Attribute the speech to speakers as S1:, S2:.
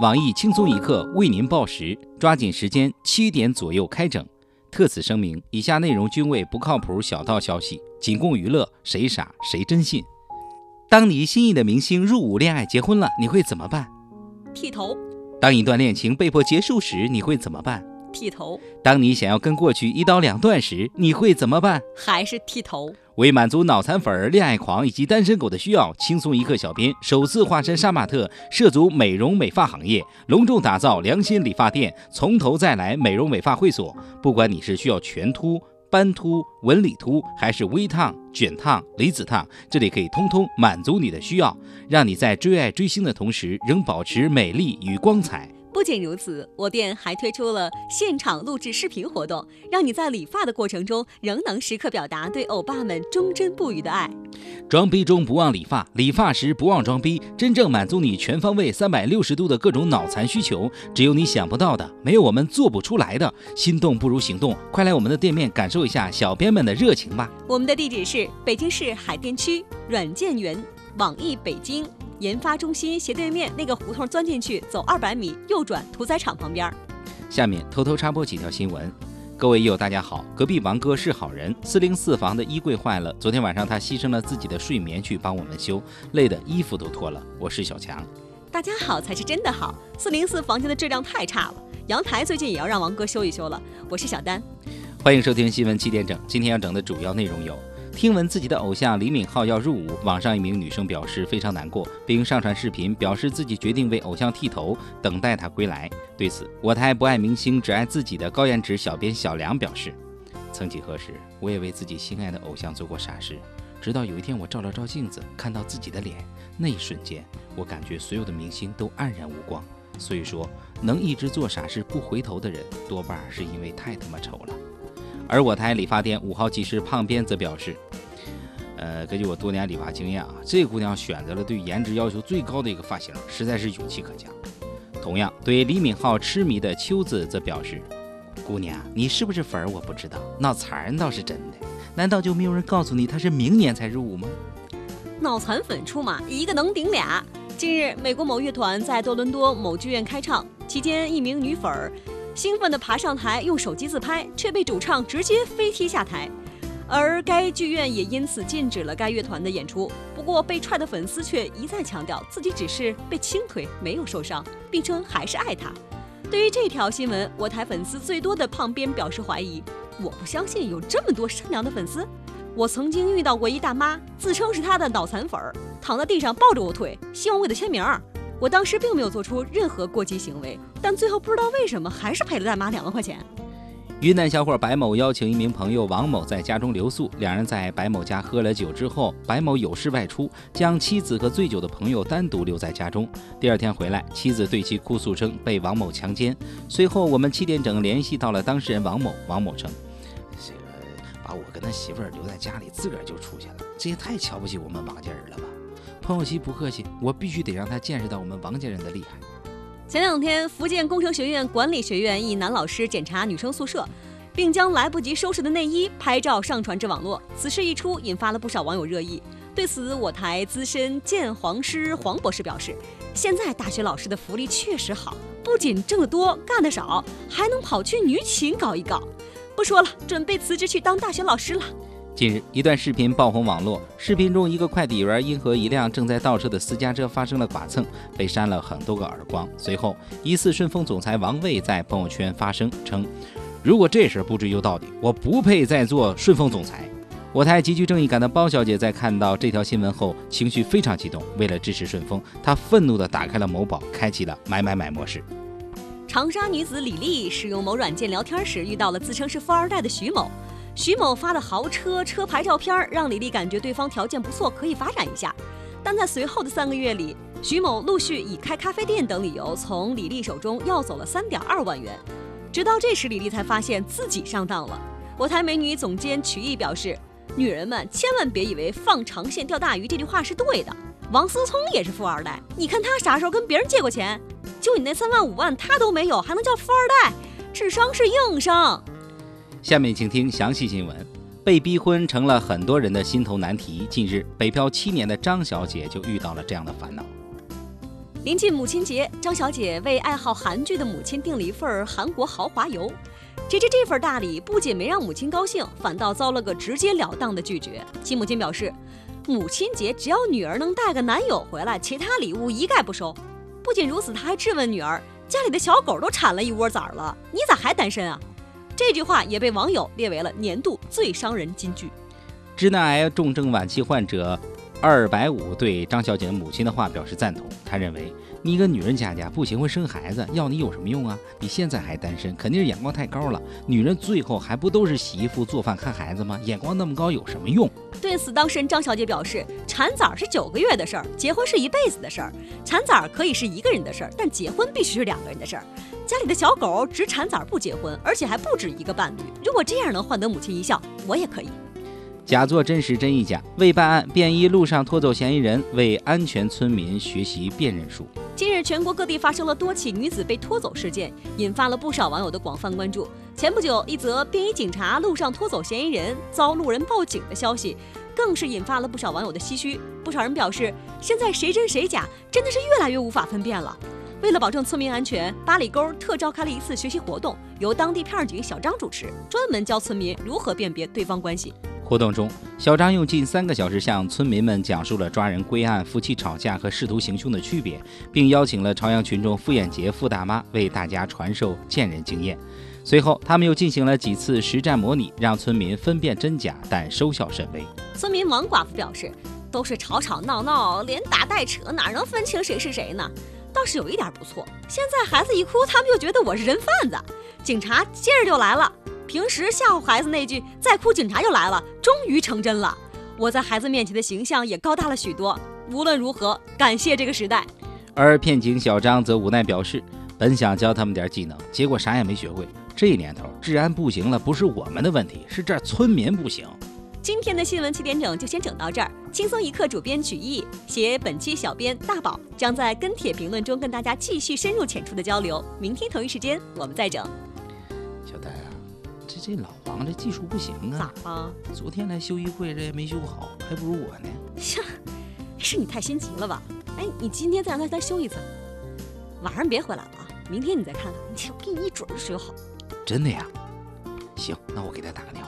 S1: 网易轻松一刻为您报时，抓紧时间，七点左右开整。特此声明，以下内容均为不靠谱小道消息，仅供娱乐，谁傻谁真信。当你心仪的明星入伍恋爱结婚了，你会怎么办？
S2: 剃头，
S1: 当一段恋情被迫结束时，你会怎么办？
S2: 剃头，
S1: 当你想要跟过去一刀两断时，你会怎么办？
S2: 还是剃头。
S1: 为满足脑残粉、恋爱狂以及单身狗的需要，轻松一刻小编首次化身杀马特，涉足美容美发行业，隆重打造良心理发店，从头再来美容美发会所。不管你是需要全秃、斑秃、纹理秃，还是微烫、卷烫、离子烫，这里可以通通满足你的需要，让你在追爱追星的同时，仍保持美丽与光彩。
S2: 不仅如此，我店还推出了现场录制视频活动，让你在理发的过程中仍能时刻表达对欧巴们忠贞不渝的爱。
S1: 装逼中不忘理发，理发时不忘装逼，真正满足你全方位、三百六十度的各种脑残需求。只有你想不到的，没有我们做不出来的。心动不如行动，快来我们的店面感受一下小编们的热情吧！
S2: 我们的地址是北京市海淀区软件园网易北京。研发中心斜对面那个胡同钻进去，走二百米右转，屠宰场旁边。
S1: 下面偷偷插播几条新闻。各位友大家好，隔壁王哥是好人。四零四房的衣柜坏了，昨天晚上他牺牲了自己的睡眠去帮我们修，累得衣服都脱了。我是小强。
S2: 大家好才是真的好。四零四房间的质量太差了，阳台最近也要让王哥修一修了。我是小丹，
S1: 欢迎收听新闻七点整。今天要整的主要内容有。听闻自己的偶像李敏镐要入伍，网上一名女生表示非常难过，并上传视频表示自己决定为偶像剃头，等待他归来。对此，我台不爱明星只爱自己的高颜值小编小梁表示：曾几何时，我也为自己心爱的偶像做过傻事，直到有一天我照了照镜子，看到自己的脸，那一瞬间，我感觉所有的明星都黯然无光。所以说，能一直做傻事不回头的人，多半是因为太他妈丑了。而我台理发店五号技师胖编则表示，呃，根据我多年理发经验啊，这姑娘选择了对颜值要求最高的一个发型，实在是勇气可嘉。同样，对李敏镐痴迷的秋子则表示，姑娘，你是不是粉儿我不知道，脑残倒是真的。难道就没有人告诉你他是明年才入伍吗？
S2: 脑残粉出马，一个能顶俩。近日，美国某乐团在多伦多某剧院开唱期间，一名女粉儿。兴奋地爬上台，用手机自拍，却被主唱直接飞踢下台，而该剧院也因此禁止了该乐团的演出。不过，被踹的粉丝却一再强调自己只是被轻推，没有受伤，并称还是爱他。对于这条新闻，我台粉丝最多的胖编表示怀疑：“我不相信有这么多善良的粉丝。我曾经遇到过一大妈，自称是她的脑残粉儿，躺在地上抱着我腿，希望我给她签名。”我当时并没有做出任何过激行为，但最后不知道为什么还是赔了大妈两万块钱。
S1: 云南小伙白某邀请一名朋友王某在家中留宿，两人在白某家喝了酒之后，白某有事外出，将妻子和醉酒的朋友单独留在家中。第二天回来，妻子对其哭诉称被王某强奸。随后我们七点整联系到了当事人王某，王某称：“这个把我跟他媳妇儿留在家里，自个儿就出去了，这也太瞧不起我们王家人了吧。”朋友妻不客气，我必须得让他见识到我们王家人的厉害。
S2: 前两天，福建工程学院管理学院一男老师检查女生宿舍，并将来不及收拾的内衣拍照上传至网络。此事一出，引发了不少网友热议。对此，我台资深鉴黄师黄博士表示：“现在大学老师的福利确实好，不仅挣得多，干得少，还能跑去女寝搞一搞。不说了，准备辞职去当大学老师了。”
S1: 近日，一段视频爆红网络。视频中，一个快递员因和一辆正在倒车的私家车发生了剐蹭，被扇了很多个耳光。随后，疑似顺丰总裁王卫在朋友圈发声称：“如果这事不追究到底，我不配再做顺丰总裁。”我台极具正义感的包小姐在看到这条新闻后，情绪非常激动。为了支持顺丰，她愤怒地打开了某宝，开启了买买买模式。
S2: 长沙女子李丽使用某软件聊天时，遇到了自称是富二代的徐某。徐某发的豪车车牌照片让李丽感觉对方条件不错，可以发展一下。但在随后的三个月里，徐某陆续以开咖啡店等理由从李丽手中要走了三点二万元。直到这时，李丽才发现自己上当了。我台美女总监曲艺表示：“女人们千万别以为放长线钓大鱼这句话是对的。王思聪也是富二代，你看他啥时候跟别人借过钱？就你那三万五万他都没有，还能叫富二代？智商是硬伤。”
S1: 下面请听详细新闻。被逼婚成了很多人的心头难题。近日，北漂七年的张小姐就遇到了这样的烦恼。
S2: 临近母亲节，张小姐为爱好韩剧的母亲订了一份韩国豪华游。谁知这份大礼不仅没让母亲高兴，反倒遭了个直截了当的拒绝。其母亲表示，母亲节只要女儿能带个男友回来，其他礼物一概不收。不仅如此，她还质问女儿：“家里的小狗都产了一窝崽儿了，你咋还单身啊？”这句话也被网友列为了年度最伤人金句。
S1: 直男癌重症晚期患者二百五对张小姐的母亲的话表示赞同，他认为。你一个女人家家不结婚生孩子，要你有什么用啊？你现在还单身，肯定是眼光太高了。女人最后还不都是洗衣服、做饭、看孩子吗？眼光那么高有什么用？
S2: 对此，当事人张小姐表示，产崽是九个月的事儿，结婚是一辈子的事儿。产崽可以是一个人的事儿，但结婚必须是两个人的事儿。家里的小狗只产崽不结婚，而且还不止一个伴侣。如果这样能换得母亲一笑，我也可以。
S1: 假作真实真亦假。为办案，便衣路上拖走嫌疑人，为安全村民学习辨认术。
S2: 近日，全国各地发生了多起女子被拖走事件，引发了不少网友的广泛关注。前不久，一则便衣警察路上拖走嫌疑人，遭路人报警的消息，更是引发了不少网友的唏嘘。不少人表示，现在谁真谁假，真的是越来越无法分辨了。为了保证村民安全，八里沟特召开了一次学习活动，由当地片警小张主持，专门教村民如何辨别对方关系。
S1: 活动中，小张用近三个小时向村民们讲述了抓人归案、夫妻吵架和试图行凶的区别，并邀请了朝阳群众傅艳杰傅大妈为大家传授见人经验。随后，他们又进行了几次实战模拟，让村民分辨真假，但收效甚微。
S2: 村民王寡妇表示：“都是吵吵闹闹，连打带扯，哪能分清谁是谁呢？倒是有一点不错，现在孩子一哭，他们就觉得我是人贩子，警察接着就来了。”平时吓唬孩子那句“再哭警察就来了”，终于成真了。我在孩子面前的形象也高大了许多。无论如何，感谢这个时代。
S1: 而片警小张则无奈表示，本想教他们点技能，结果啥也没学会。这年头治安不行了，不是我们的问题，是这村民不行。
S2: 今天的新闻七点整就先整到这儿。轻松一刻主编曲艺，写本期小编大宝将在跟帖评论中跟大家继续深入浅出的交流。明天同一时间我们再整。
S1: 小戴啊这这老王这技术不行
S2: 啊！咋了？
S1: 昨天来修衣柜，这也没修好，还不如我呢。
S2: 呀，是你太心急了吧？哎，你今天再让他再修一次，晚上别回来了啊！明天你再看看，我给你一准儿修好。
S1: 真的呀？行，那我给他打个电话。